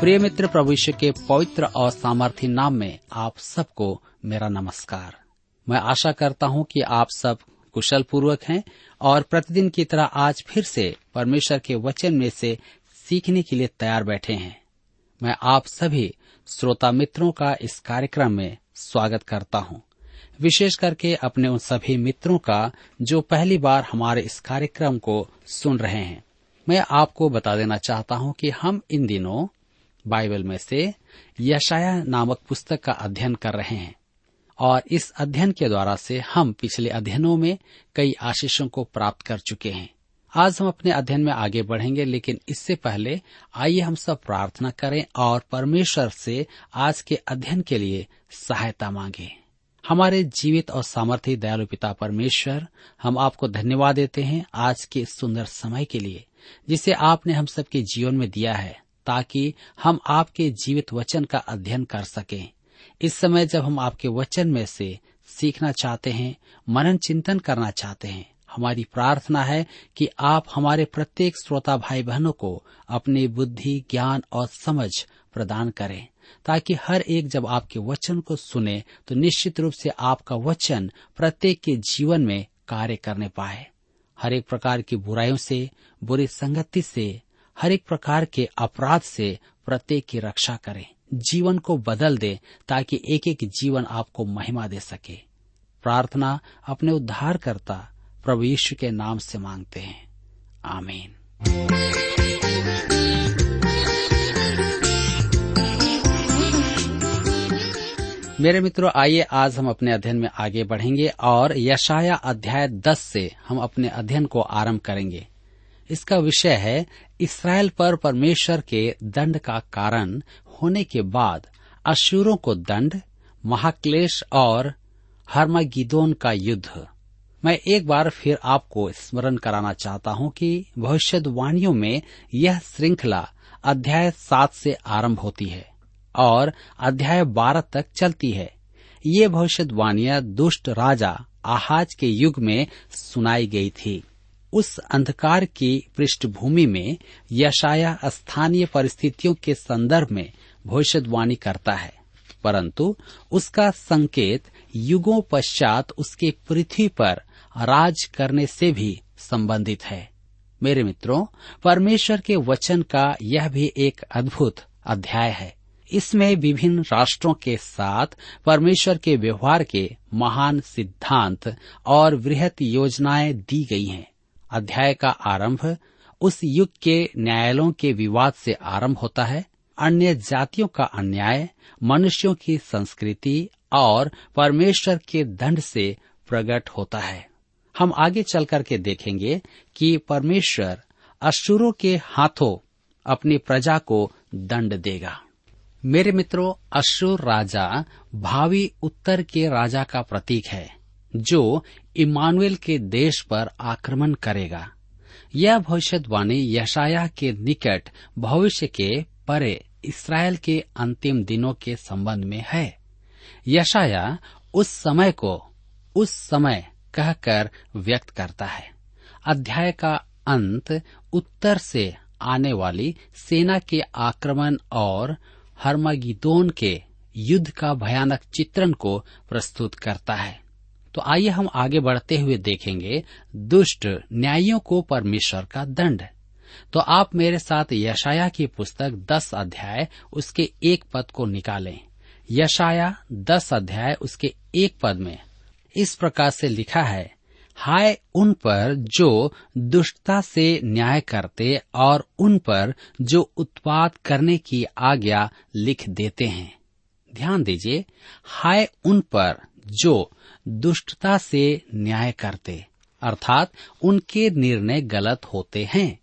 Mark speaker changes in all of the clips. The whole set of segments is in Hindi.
Speaker 1: प्रिय मित्र प्रभु यीशु के पवित्र और सामर्थी नाम में आप सबको मेरा नमस्कार। मैं आशा करता हूँ कि आप सब कुशल पूर्वक हैं और प्रतिदिन की तरह आज फिर से परमेश्वर के वचन में से सीखने के लिए तैयार बैठे हैं। मैं आप सभी श्रोता मित्रों का इस कार्यक्रम में स्वागत करता हूँ। विशेष करके अपने उन सभी मित्रों का जो पहली बार हमारे इस कार्यक्रम को सुन रहे हैं। मैं आपको बता देना चाहता हूँ कि हम इन दिनों बाइबल में से यशाया नामक पुस्तक का अध्ययन कर रहे हैं। और इस अध्ययन के द्वारा से हम पिछले अध्ययनों में कई आशीषों को प्राप्त कर चुके हैं। आज हम अपने अध्ययन में आगे बढ़ेंगे, लेकिन इससे पहले आइए हम सब प्रार्थना करें और परमेश्वर से आज के अध्ययन के लिए सहायता मांगे। हमारे जीवित और सामर्थ्य दयालु पिता परमेश्वर, हम आपको धन्यवाद देते हैं आज के सुंदर समय के लिए, जिसे आपने हम सबके जीवन में दिया है। ताकि हम आपके जीवित वचन का अध्ययन कर सकें। इस समय जब हम आपके वचन में से सीखना चाहते हैं, मनन चिंतन करना चाहते हैं, हमारी प्रार्थना है कि आप हमारे प्रत्येक श्रोता भाई बहनों को अपनी बुद्धि, ज्ञान और समझ प्रदान करें, ताकि हर एक जब आपके वचन को सुने तो निश्चित रूप से आपका वचन प्रत्येक के जीवन में कार्य करने पाए। हर एक प्रकार की बुराइयों से, बुरी संगति से हर एक प्रकार के अपराध से प्रत्येक की रक्षा करें। जीवन को बदल दे ताकि एक एक जीवन आपको महिमा दे सके। प्रार्थना अपने उद्धार करता प्रभु यीशु के नाम से मांगते हैं। आमीन। मेरे मित्रों, आइए आज हम अपने अध्ययन में आगे बढ़ेंगे और यशाया अध्याय 10 से हम अपने अध्ययन को आरंभ करेंगे। इसका विषय है, इसराइल पर परमेश्वर के दंड का कारण होने के बाद अशूरों को दंड, महाक्लेश और हर्मागिदोन का युद्ध। मैं एक बार फिर आपको स्मरण कराना चाहता हूँ कि भविष्यवाणियों में यह श्रृंखला अध्याय सात से आरंभ होती है और अध्याय बारह तक चलती है। ये भविष्यवाणियाँ दुष्ट राजा आहाज के युग में सुनाई गई थी। उस अंधकार की पृष्ठभूमि में यशाया स्थानीय परिस्थितियों के संदर्भ में भविष्यवाणी करता है, परंतु उसका संकेत युगों पश्चात उसके पृथ्वी पर राज करने से भी संबंधित है। मेरे मित्रों, परमेश्वर के वचन का यह भी एक अद्भुत अध्याय है। इसमें विभिन्न राष्ट्रों के साथ परमेश्वर के व्यवहार के महान सिद्धांत और वृहत योजनाएँ दी गई हैं। अध्याय का आरंभ उस युग के न्यायालयों के विवाद से आरंभ होता है। अन्य जातियों का अन्याय, मनुष्यों की संस्कृति और परमेश्वर के दंड से प्रकट होता है। हम आगे चल करके देखेंगे कि परमेश्वर अशुरों के हाथों अपनी प्रजा को दंड देगा। मेरे मित्रों अशुर राजा भावी उत्तर के राजा का प्रतीक है, जो इमानुएल के देश पर आक्रमण करेगा। यह भविष्यवाणी यशाया के निकट भविष्य के परे इसराइल के अंतिम दिनों के संबंध में है। यशाया उस समय को उस समय कहकर व्यक्त करता है। अध्याय का अंत उत्तर से आने वाली सेना के आक्रमण और हर्मागिदोन के युद्ध का भयानक चित्रण को प्रस्तुत करता है। तो आइए हम आगे बढ़ते हुए देखेंगे, दुष्ट न्यायियों को परमेश्वर का दंड। तो आप मेरे साथ यशाया की पुस्तक दस अध्याय, उसके एक पद को निकालें। यशाया दस अध्याय, उसके एक पद में। इस प्रकार से लिखा है, हाय उन पर जो दुष्टता से न्याय करते और उन पर जो उत्पाद करने की आज्ञा लिख देते हैं। ध्यान दीजिए, हाय उन पर जो दुष्टता से न्याय करते, अर्थात उनके निर्णय गलत होते हैं।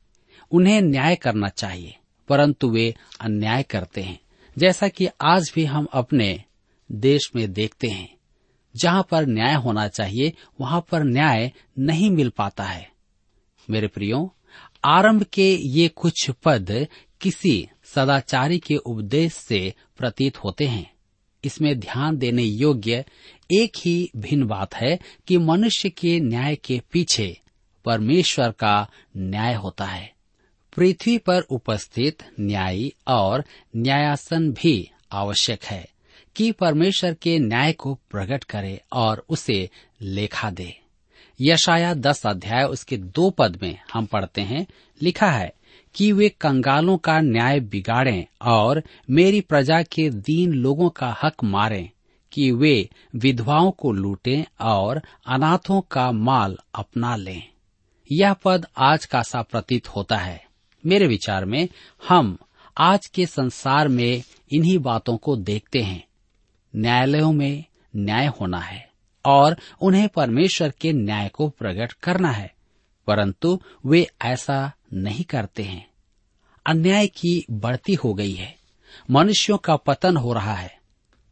Speaker 1: उन्हें न्याय करना चाहिए, परंतु वे अन्याय करते हैं। जैसा कि आज भी हम अपने देश में देखते हैं, जहाँ पर न्याय होना चाहिए, वहाँ पर न्याय नहीं मिल पाता है। मेरे प्रियो, आरंभ के ये कुछ पद किसी सदाचारी के उपदेश से प्रतीत होते हैं। इसमें ध्यान देने योग्य एक ही भिन्न बात है कि मनुष्य के न्याय के पीछे परमेश्वर का न्याय होता है। पृथ्वी पर उपस्थित न्यायी और न्यायासन भी आवश्यक है कि परमेश्वर के न्याय को प्रकट करे और उसे लेखा दे। यशाया दस अध्याय, उसके दो पद में हम पढ़ते हैं, लिखा है कि वे कंगालों का न्याय बिगाड़ें और मेरी प्रजा के दीन लोगों का हक मारें, कि वे विधवाओं को लूटें और अनाथों का माल अपना लें। यह पद आज का सा प्रतीत होता है। मेरे विचार में हम आज के संसार में इन्हीं बातों को देखते हैं। न्यायालयों में न्याय होना है और उन्हें परमेश्वर के न्याय को प्रकट करना है, परंतु वे ऐसा नहीं करते हैं। अन्याय की बढ़ती हो गई है। मनुष्यों का पतन हो रहा है।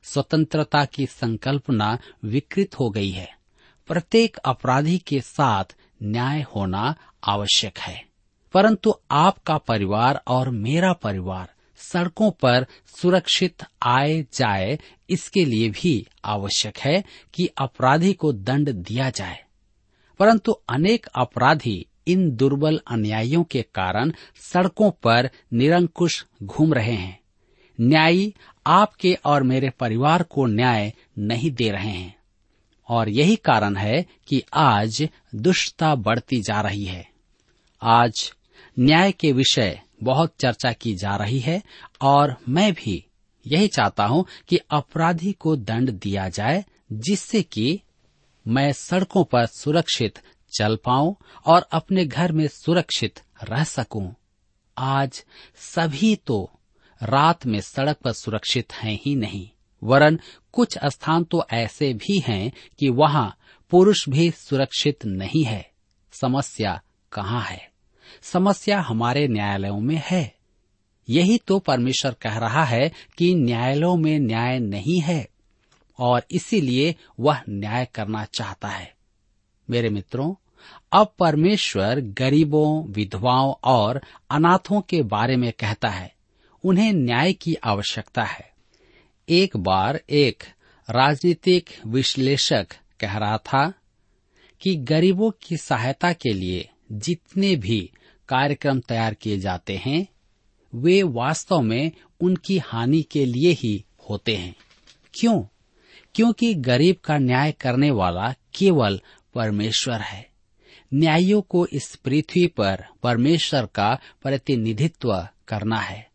Speaker 1: स्वतंत्रता की संकल्पना विकृत हो गई है। प्रत्येक अपराधी के साथ न्याय होना आवश्यक है। परंतु आपका परिवार और मेरा परिवार सड़कों पर सुरक्षित आए जाए, इसके लिए भी आवश्यक है कि अपराधी को दंड दिया जाए। परंतु अनेक अपराधी इन दुर्बल अन्यायियों के कारण सड़कों पर निरंकुश घूम रहे हैं। न्यायी आपके और मेरे परिवार को न्याय नहीं दे रहे हैं। और यही कारण है कि आज दुष्टता बढ़ती जा रही है। आज न्याय के विषय बहुत चर्चा की जा रही है और मैं भी यही चाहता हूँ कि अपराधी को दंड दिया जाए, जिससे कि मैं सड़कों पर सुरक्षित चल पाऊँ और अपने घर में सुरक्षित रह सकूँ। आज सभी तो रात में सड़क पर सुरक्षित हैं ही नहीं, वरन कुछ स्थान तो ऐसे भी हैं कि वहाँ पुरुष भी सुरक्षित नहीं है। समस्या कहाँ है? समस्या हमारे न्यायालयों में है। यही तो परमेश्वर कह रहा है कि न्यायालयों में न्याय नहीं है और इसीलिए वह न्याय करना चाहता है। मेरे मित्रों अब परमेश्वर गरीबों, विधवाओं और अनाथों के बारे में कहता है। उन्हें न्याय की आवश्यकता है। एक बार एक राजनीतिक विश्लेषक कह रहा था कि गरीबों की सहायता के लिए जितने भी कार्यक्रम तैयार किए जाते हैं, वे वास्तव में उनकी हानि के लिए ही होते हैं। क्यों? क्योंकि गरीब का न्याय करने वाला केवल परमेश्वर है। न्यायियों को इस पृथ्वी पर परमेश्वर का प्रतिनिधित्व करना है।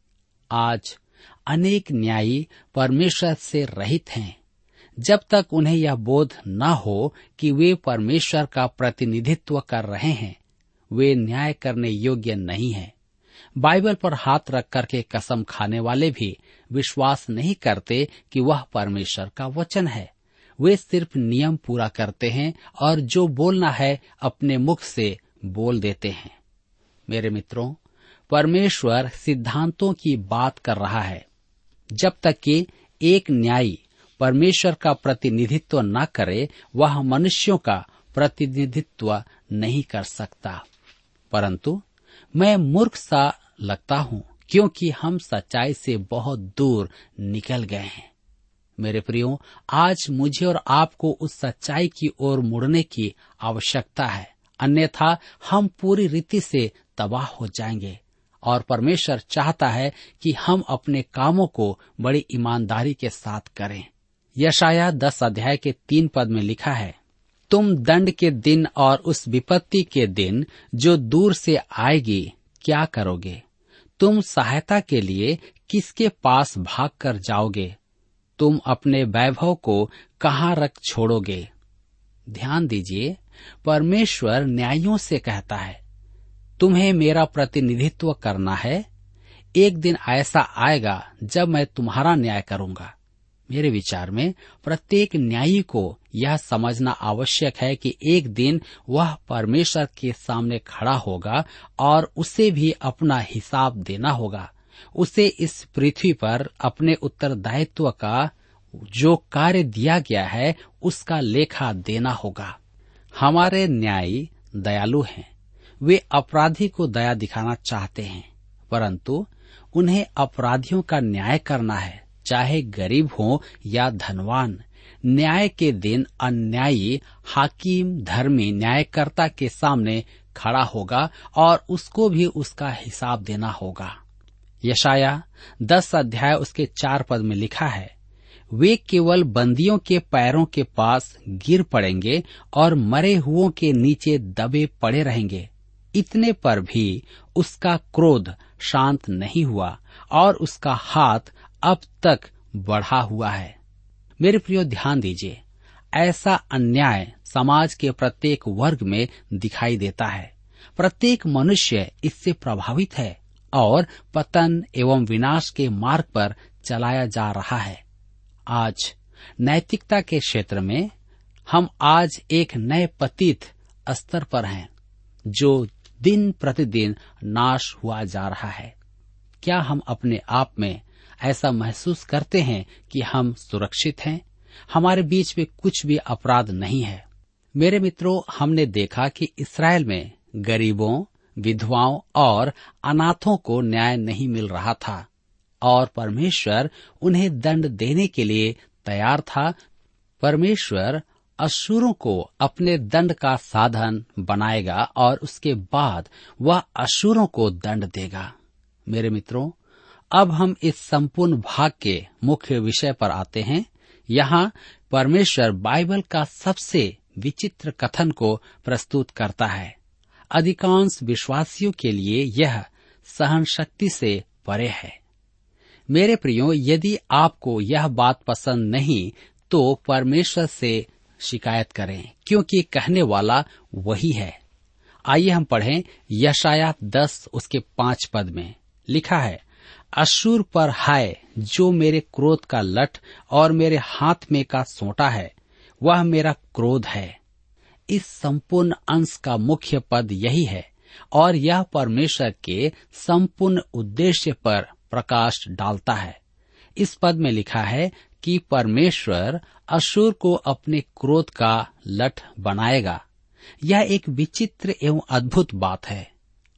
Speaker 1: आज अनेक न्यायी परमेश्वर से रहित हैं। जब तक उन्हें यह बोध न हो कि वे परमेश्वर का प्रतिनिधित्व कर रहे हैं, वे न्याय करने योग्य नहीं है। बाइबल पर हाथ रख करके कसम खाने वाले भी विश्वास नहीं करते कि वह परमेश्वर का वचन है। वे सिर्फ़ नियम पूरा करते हैं और जो बोलना है अपने मुख से बोल देते हैं। मेरे मित्रों, परमेश्वर सिद्धांतों की बात कर रहा है। जब तक कि एक न्यायी परमेश्वर का प्रतिनिधित्व न करे, वह मनुष्यों का प्रतिनिधित्व नहीं कर सकता। परंतु मैं मूर्ख सा लगता हूँ, क्योंकि हम सच्चाई से बहुत दूर निकल गए हैं। मेरे प्रियो, आज मुझे और आपको उस सच्चाई की ओर मुड़ने की आवश्यकता है। अन्यथा हम पूरी रीति से तबाह हो जाएँगे। और परमेश्वर चाहता है कि हम अपने कामों को बड़ी ईमानदारी के साथ करें। यशाया दस अध्याय के तीन पद में लिखा है, तुम दंड के दिन और उस विपत्ति के दिन जो दूर से आएगी, क्या करोगे? तुम सहायता के लिए किसके पास भाग कर जाओगे? तुम अपने वैभव को कहाँ रख छोड़ोगे? ध्यान दीजिए, परमेश्वर न्यायों से कहता है, तुम्हें मेरा प्रतिनिधित्व करना है। एक दिन ऐसा आएगा जब मैं तुम्हारा न्याय करूँगा। मेरे विचार में प्रत्येक न्यायी को यह समझना आवश्यक है कि एक दिन वह परमेश्वर के सामने खड़ा होगा और उसे भी अपना हिसाब देना होगा। उसे इस पृथ्वी पर अपने उत्तरदायित्व का जो कार्य दिया गया है, उसका लेखा देना होगा। हमारे न्यायी दयालु हैं। वे अपराधी को दया दिखाना चाहते हैं, परंतु उन्हें अपराधियों का न्याय करना है, चाहे गरीब हो या धनवान। न्याय के दिन अन्यायी, हाकिम, धर्मी, न्यायकर्ता के सामने खड़ा होगा और उसको भी उसका हिसाब देना होगा। यशाया दस अध्याय उसके चार पद में लिखा है, वे केवल बंदियों के पैरों के पास गिर पड़ेंगे और मरे हुओं के नीचे दबे पड़े रहेंगे। इतने पर भी उसका क्रोध शांत नहीं हुआ और उसका हाथ अब तक बढ़ा हुआ है। मेरे प्रियो, ध्यान दीजिए, ऐसा अन्याय समाज के प्रत्येक वर्ग में दिखाई देता है। प्रत्येक मनुष्य इससे प्रभावित है। और पतन एवं विनाश के मार्ग पर चलाया जा रहा है। आज नैतिकता के क्षेत्र में हम आज एक नए पतित स्तर पर हैं, जो दिन प्रतिदिन नाश हुआ जा रहा है। क्या हम अपने आप में ऐसा महसूस करते हैं कि हम सुरक्षित हैं? हमारे बीच में कुछ भी अपराध नहीं है। मेरे मित्रों, हमने देखा कि इसराइल में गरीबों विधवाओं और अनाथों को न्याय नहीं मिल रहा था, और परमेश्वर उन्हें दंड देने के लिए तैयार था। परमेश्वर असुरों को अपने दंड का साधन बनाएगा और उसके बाद वह असुरों को दंड देगा। मेरे मित्रों, अब हम इस संपूर्ण भाग के मुख्य विषय पर आते हैं। यहाँ परमेश्वर बाइबल का सबसे विचित्र कथन को प्रस्तुत करता है। अधिकांश विश्वासियों के लिए यह सहन शक्ति से परे है। मेरे प्रियो, यदि आपको यह बात पसंद नहीं तो परमेश्वर से शिकायत करें, क्योंकि कहने वाला वही है। आइए हम पढ़ें यशाया दस, उसके पाँच पद में। लिखा है अशुर पर हाय, जो मेरे क्रोध का लठ और मेरे हाथ में का सोटा है, वह मेरा क्रोध है। इस संपूर्ण अंश का मुख्य पद यही है, और यह परमेश्वर के संपूर्ण उद्देश्य पर प्रकाश डालता है। इस पद में लिखा है कि परमेश्वर अशुर को अपने क्रोध का लठ बनाएगा। यह एक विचित्र एवं अद्भुत बात है।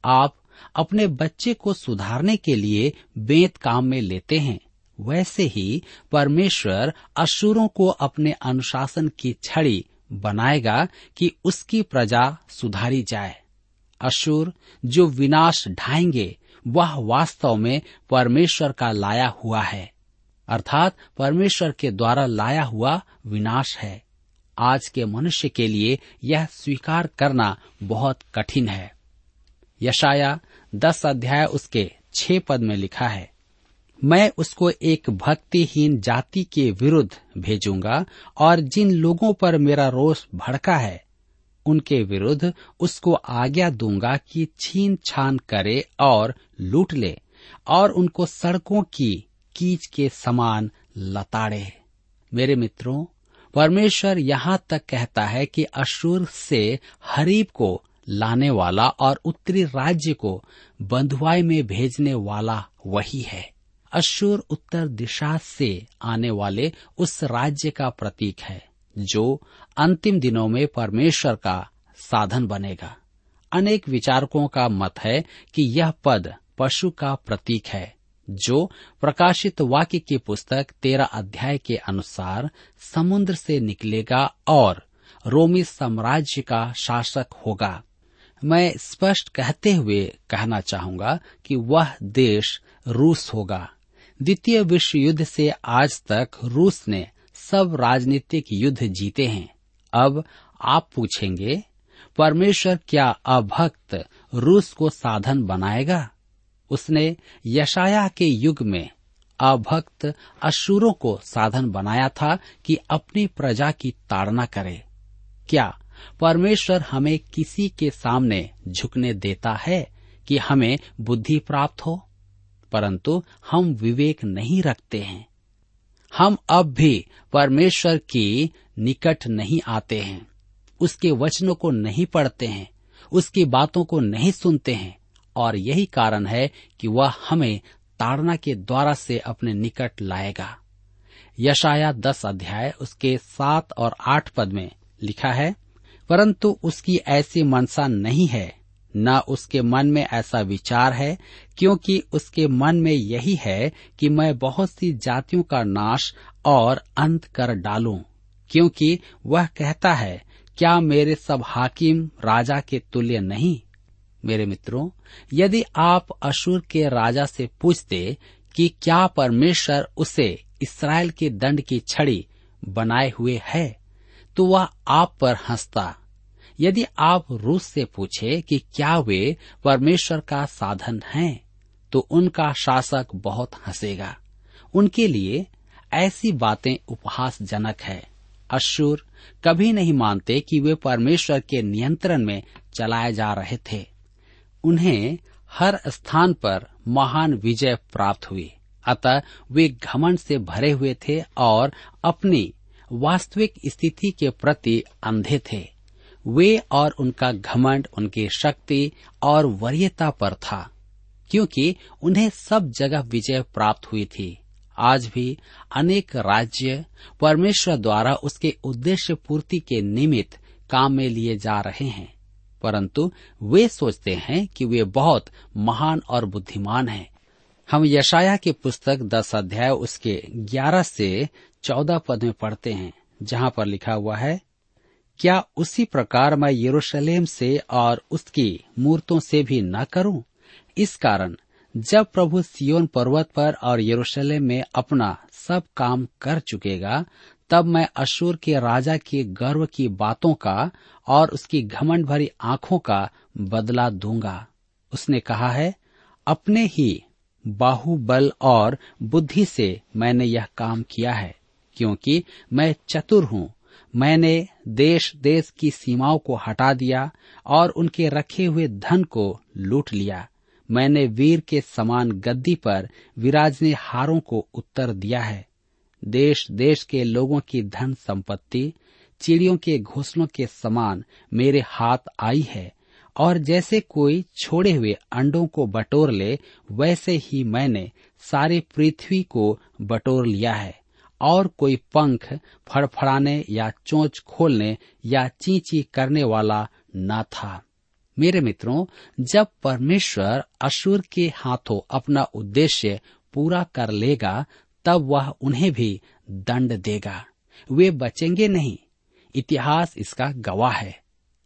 Speaker 1: आप अपने बच्चे को सुधारने के लिए बेत काम में लेते हैं। वैसे ही परमेश्वर असुरों को अपने अनुशासन की छड़ी बनाएगा कि उसकी प्रजा सुधारी जाए। अशुर जो विनाश ढाएँगे, वह वास्तव में परमेश्वर का लाया हुआ है। अर्थात परमेश्वर के द्वारा लाया हुआ विनाश है। आज के मनुष्य के लिए यह स्वीकार करना बहुत कठिन है। यशाया दस अध्याय उसके छह पद में लिखा है। मैं उसको एक भक्तिहीन जाति के विरुद्ध भेजूँगा, और जिन लोगों पर मेरा रोष भड़का है, उनके विरुद्ध उसको आज्ञा दूँगा कि छीन छान करे और लूट ले, और उनको सड़कों की कीच के समान लताड़े। मेरे मित्रों, परमेश्वर यहाँ तक कहता है कि अशुर से हरीब को लाने वाला और उत्तरी राज्य को बंधुआई में भेजने वाला वही है। अशुर उत्तर दिशा से आने वाले उस राज्य का प्रतीक है, जो अंतिम दिनों में परमेश्वर का साधन बनेगा। अनेक विचारकों का मत है कि यह पद पशु का प्रतीक है, जो प्रकाशित वाक्य की पुस्तक तेरह अध्याय के अनुसार समुद्र से निकलेगा और रोमी साम्राज्य का शासक होगा। मैं स्पष्ट कहते हुए कहना चाहूँगा कि वह देश रूस होगा। द्वितीय विश्व युद्ध से आज तक रूस ने सब राजनीतिक युद्ध जीते हैं। अब आप पूछेंगे, परमेश्वर क्या अभक्त रूस को साधन बनाएगा? उसने यशाया के युग में अभक्त अशुरों को साधन बनाया था कि अपनी प्रजा की ताड़ना करे। क्या परमेश्वर हमें किसी के सामने झुकने देता है कि हमें बुद्धि प्राप्त हो? परंतु हम विवेक नहीं रखते हैं। हम अब भी परमेश्वर की निकट नहीं आते हैं। उसके वचनों को नहीं पढ़ते हैं। उसकी बातों को नहीं सुनते हैं। और यही कारण है कि वह हमें ताड़ना के द्वारा से अपने निकट लाएगा। यशाया दस अध्याय उसके सात और आठ पद में लिखा है, परंतु उसकी ऐसी मनसा नहीं है न उसके मन में ऐसा विचार है, क्योंकि उसके मन में यही है कि मैं बहुत सी जातियों का नाश और अंत कर डालूं, क्योंकि वह कहता है, क्या मेरे सब हाकिम राजा के तुल्य नहीं? मेरे मित्रों, यदि आप अशुर के राजा से पूछते कि क्या परमेश्वर उसे इसराइल के दंड की छड़ी बनाए हुए है तो वह आप पर हंसता। यदि आप रूस से पूछे कि क्या वे परमेश्वर का साधन हैं, तो उनका शासक बहुत हंसेगा। उनके लिए ऐसी बातें उपहासजनक है। अशुर कभी नहीं मानते कि वे परमेश्वर के नियंत्रण में चलाए जा रहे थे। उन्हें हर स्थान पर महान विजय प्राप्त हुई। अतः वे घमंड से भरे हुए थे और अपनी वास्तविक स्थिति के प्रति अंधे थे। वे और उनका घमंड, उनकी शक्ति और वरीयता पर था, क्योंकि उन्हें सब जगह विजय प्राप्त हुई थी। आज भी अनेक राज्य परमेश्वर द्वारा उसके उद्देश्य पूर्ति के निमित्त काम में लिए जा रहे हैं, परंतु वे सोचते हैं कि वे बहुत महान और बुद्धिमान हैं। हम यशाया की पुस्तक दस अध्याय उसके ग्यारह से चौदह पद में पढ़ते हैं, जहाँ पर लिखा हुआ है क्या उसी प्रकार मैं यरूशलेम से और उसकी मूर्तों से भी न करूँ? इस कारण, जब प्रभु सियोन पर्वत पर और यरूशलेम में अपना सब काम कर चुकेगा, तब मैं अशूर के राजा के गर्व की बातों का और उसकी घमंड भरी आँखों का बदला दूँगा। उसने कहा है, अपने ही बाहुबल और बुद्धि से मैंने यह काम किया है, क्योंकि मैं चतुर हूँ मैंने देश देश की सीमाओं को हटा दिया और उनके रखे हुए धन को लूट लिया। मैंने वीर के समान गद्दी पर विराजने हारों को उत्तर दिया है। देश देश के लोगों की धन संपत्ति, चिड़ियों के घोंसलों के समान मेरे हाथ आई है और जैसे कोई छोड़े हुए अंडों को बटोर ले, वैसे ही मैंने सारे पृथ्वी को बटोर लिया है। और कोई पंख फड़फड़ाने या चोंच खोलने या चींची करने वाला न था। मेरे मित्रों, जब परमेश्वर असुर के हाथों अपना उद्देश्य पूरा कर लेगा, तब वह उन्हें भी दंड देगा। वे बचेंगे नहीं। इतिहास इसका गवाह है।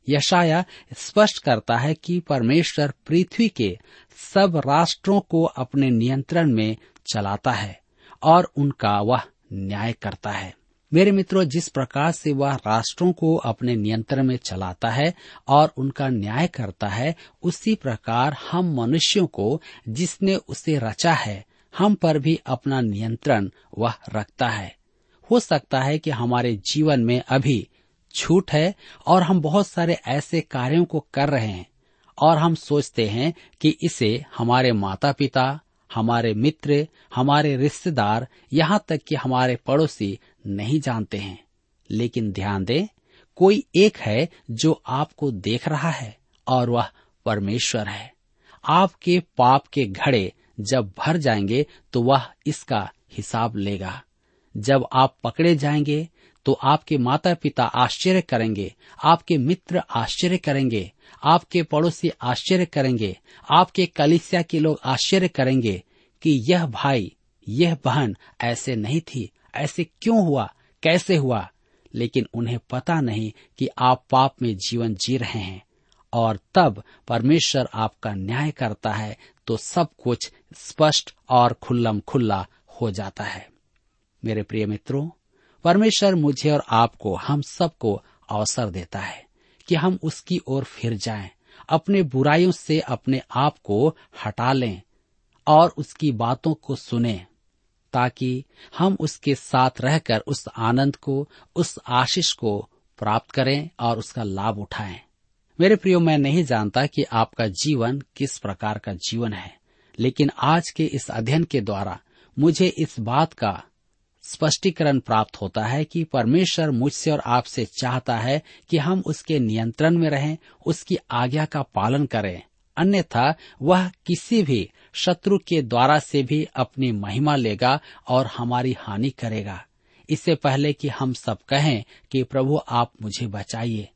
Speaker 1: यशाया स्पष्ट करता है कि परमेश्वर पृथ्वी के सब राष्ट्रों को अपने नियंत्रण में चलाता है और उनका वह न्याय करता है। मेरे मित्रों, जिस प्रकार से वह राष्ट्रों को अपने नियंत्रण में चलाता है और उनका न्याय करता है, उसी प्रकार हम मनुष्यों को, जिसने उसे रचा है, हम पर भी अपना नियंत्रण वह रखता है। हो सकता है कि हमारे जीवन में अभी छूट है और हम बहुत सारे ऐसे कार्यों को कर रहे हैं और हम सोचते हैं कि इसे हमारे माता पिता हमारे मित्र, हमारे रिश्तेदार यहाँ तक कि हमारे पड़ोसी नहीं जानते हैं। लेकिन ध्यान दें, कोई एक है जो आपको देख रहा है और वह परमेश्वर है। आपके पाप के घड़े जब भर जाएँगे तो वह इसका हिसाब लेगा। जब आप पकड़े जाएँगे तो आपके माता पिता आश्चर्य करेंगे, आपके मित्र आश्चर्य करेंगे आपके पड़ोसी आश्चर्य करेंगे, आपके कलिसिया के लोग आश्चर्य करेंगे कि यह भाई, यह बहन ऐसे नहीं थी, ऐसे क्यों हुआ, कैसे हुआ? लेकिन उन्हें पता नहीं कि आप पाप में जीवन जी रहे हैं। और तब परमेश्वर आपका न्याय करता है तो सब कुछ स्पष्ट और खुल्लम खुल्ला हो जाता है। मेरे प्रिय मित्रों, परमेश्वर मुझे और आपको, हम सबको अवसर देता है। कि हम उसकी ओर फिर जाएँ, अपने बुराइयों से अपने आप को हटा लें और उसकी बातों को सुने ताकि हम उसके साथ रहकर उस आनंद को उस आशीष को प्राप्त करें और उसका लाभ उठाएँ। मेरे प्रियो मैं नहीं जानता कि आपका जीवन किस प्रकार का जीवन है लेकिन आज के इस अध्ययन के द्वारा मुझे इस बात का स्पष्टीकरण प्राप्त होता है कि परमेश्वर मुझसे और आपसे चाहता है कि हम उसके नियंत्रण में रहें, उसकी आज्ञा का पालन करें। अन्यथा, वह किसी भी शत्रु के द्वारा से भी अपनी महिमा लेगा और हमारी हानि करेगा। इससे पहले कि हम सब कहें कि प्रभु, आप मुझे बचाइए।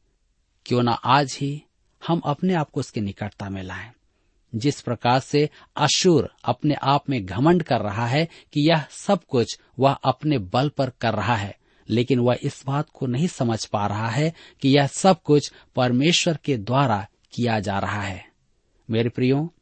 Speaker 1: क्यों न आज ही हम अपने आप को उसके निकटता में लाएँ। जिस प्रकार से अशुर अपने आप में घमंड कर रहा है कि यह सब कुछ वह अपने बल पर कर रहा है, लेकिन वह इस बात को नहीं समझ पा रहा है कि यह सब कुछ परमेश्वर के द्वारा किया जा रहा है। मेरे प्रियो,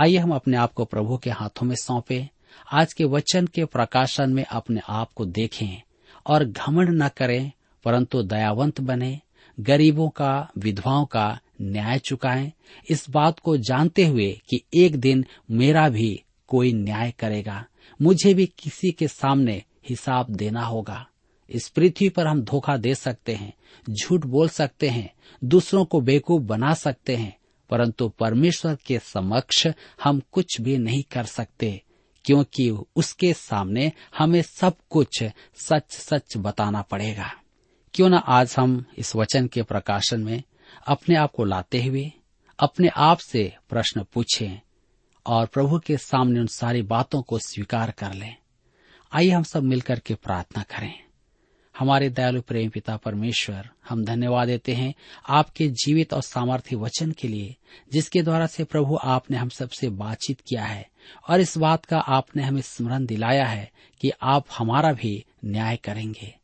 Speaker 1: आइए हम अपने आप को प्रभु के हाथों में सौंपे। आज के वचन के प्रकाशन में अपने आप को देखें और घमंड न करें, परंतु दयावंत बने। गरीबों का, विधवाओं का न्याय चुकाएँ। इस बात को जानते हुए कि एक दिन मेरा भी कोई न्याय करेगा। मुझे भी किसी के सामने हिसाब देना होगा। इस पृथ्वी पर हम धोखा दे सकते हैं, झूठ बोल सकते हैं, दूसरों को बेवकूफ़ बना सकते हैं, परंतु परमेश्वर के समक्ष हम कुछ भी नहीं कर सकते, क्योंकि उसके सामने हमें सब कुछ सच सच बताना पड़ेगा। क्यों न आज हम इस वचन के प्रकाशन में अपने आप को लाते हुए, अपने आप से प्रश्न पूछें और प्रभु के सामने उन सारी बातों को स्वीकार कर लें। आइए हम सब मिलकर के प्रार्थना करें। हमारे दयालु प्रेम पिता परमेश्वर, हम धन्यवाद देते हैं आपके जीवित और सामर्थ्य वचन के लिए, जिसके द्वारा से प्रभु आपने हम सबसे बातचीत किया है और इस बात का आपने हमें स्मरण दिलाया है कि आप हमारा भी न्याय करेंगे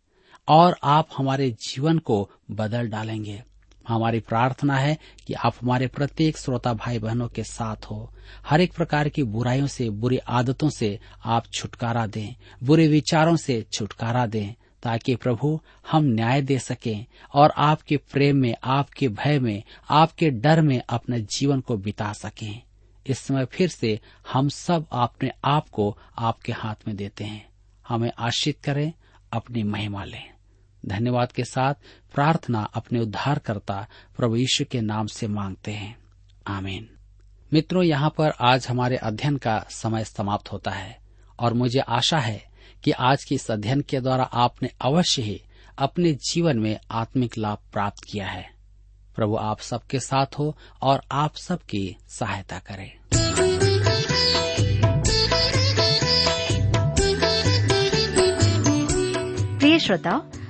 Speaker 1: और आप हमारे जीवन को बदल डालेंगे। हमारी प्रार्थना है कि आप हमारे प्रत्येक श्रोता भाई बहनों के साथ हो। हर एक प्रकार की बुराइयों से, बुरी आदतों से आप छुटकारा दें, बुरे विचारों से छुटकारा दें, ताकि प्रभु हम न्याय दे सकें और आपके प्रेम में, आपके भय में, आपके डर में अपने जीवन को बिता सकें। इस समय फिर से हम सब अपने आप को आपके हाथ में देते हैं। हमें आश्रित करें, अपनी महिमा लें। धन्यवाद के साथ प्रार्थना अपने उद्धारकर्ता प्रभु यीशु के नाम से मांगते हैं। आमीन। मित्रों, यहाँ पर आज हमारे अध्ययन का समय समाप्त होता है और मुझे आशा है कि आज के इस अध्ययन के द्वारा आपने अवश्य ही अपने जीवन में आत्मिक लाभ प्राप्त किया है। प्रभु, आप सबके साथ हो और आप सबकी सहायता करें।
Speaker 2: प्रिय श्रोताओ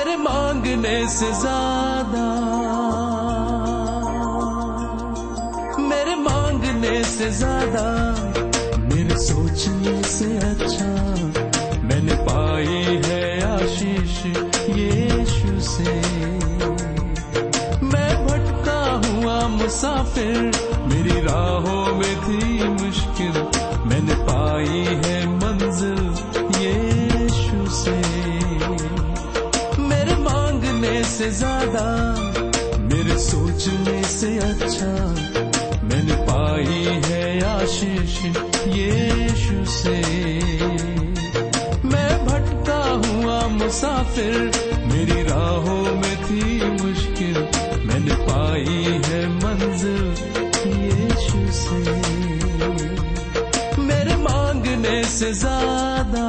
Speaker 3: मेरे मांगने से ज़्यादा। मेरे मांगने से ज़्यादा। मेरे सोचने से अच्छा। मैंने पाई है आशीष यीशु से। मैं भटका हुआ मुसाफिर। सोचने से अच्छा मैंने पाई है आशीष यीशु से। मैं भटका हुआ मुसाफिर, मेरी राहों में थी मुश्किल। मैंने पाई है मंजिल यीशु से। मेरे मांगने से ज़्यादा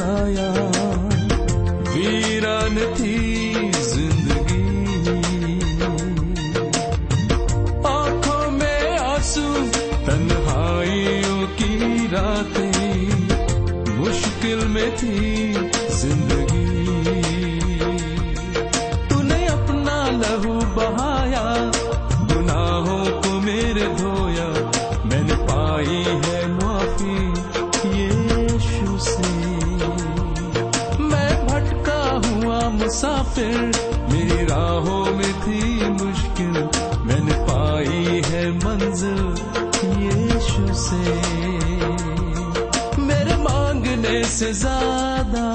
Speaker 3: ठुकराया वीरान थी ज़िंदगी। आँखों में आँसू तन्हाइयों की रातें मुश्किल में थी। मुसाफिर मेरी राहों में थी मुश्किल। मैंने पाई है मंजिल यीशु से। मेरे मांगने से ज़्यादा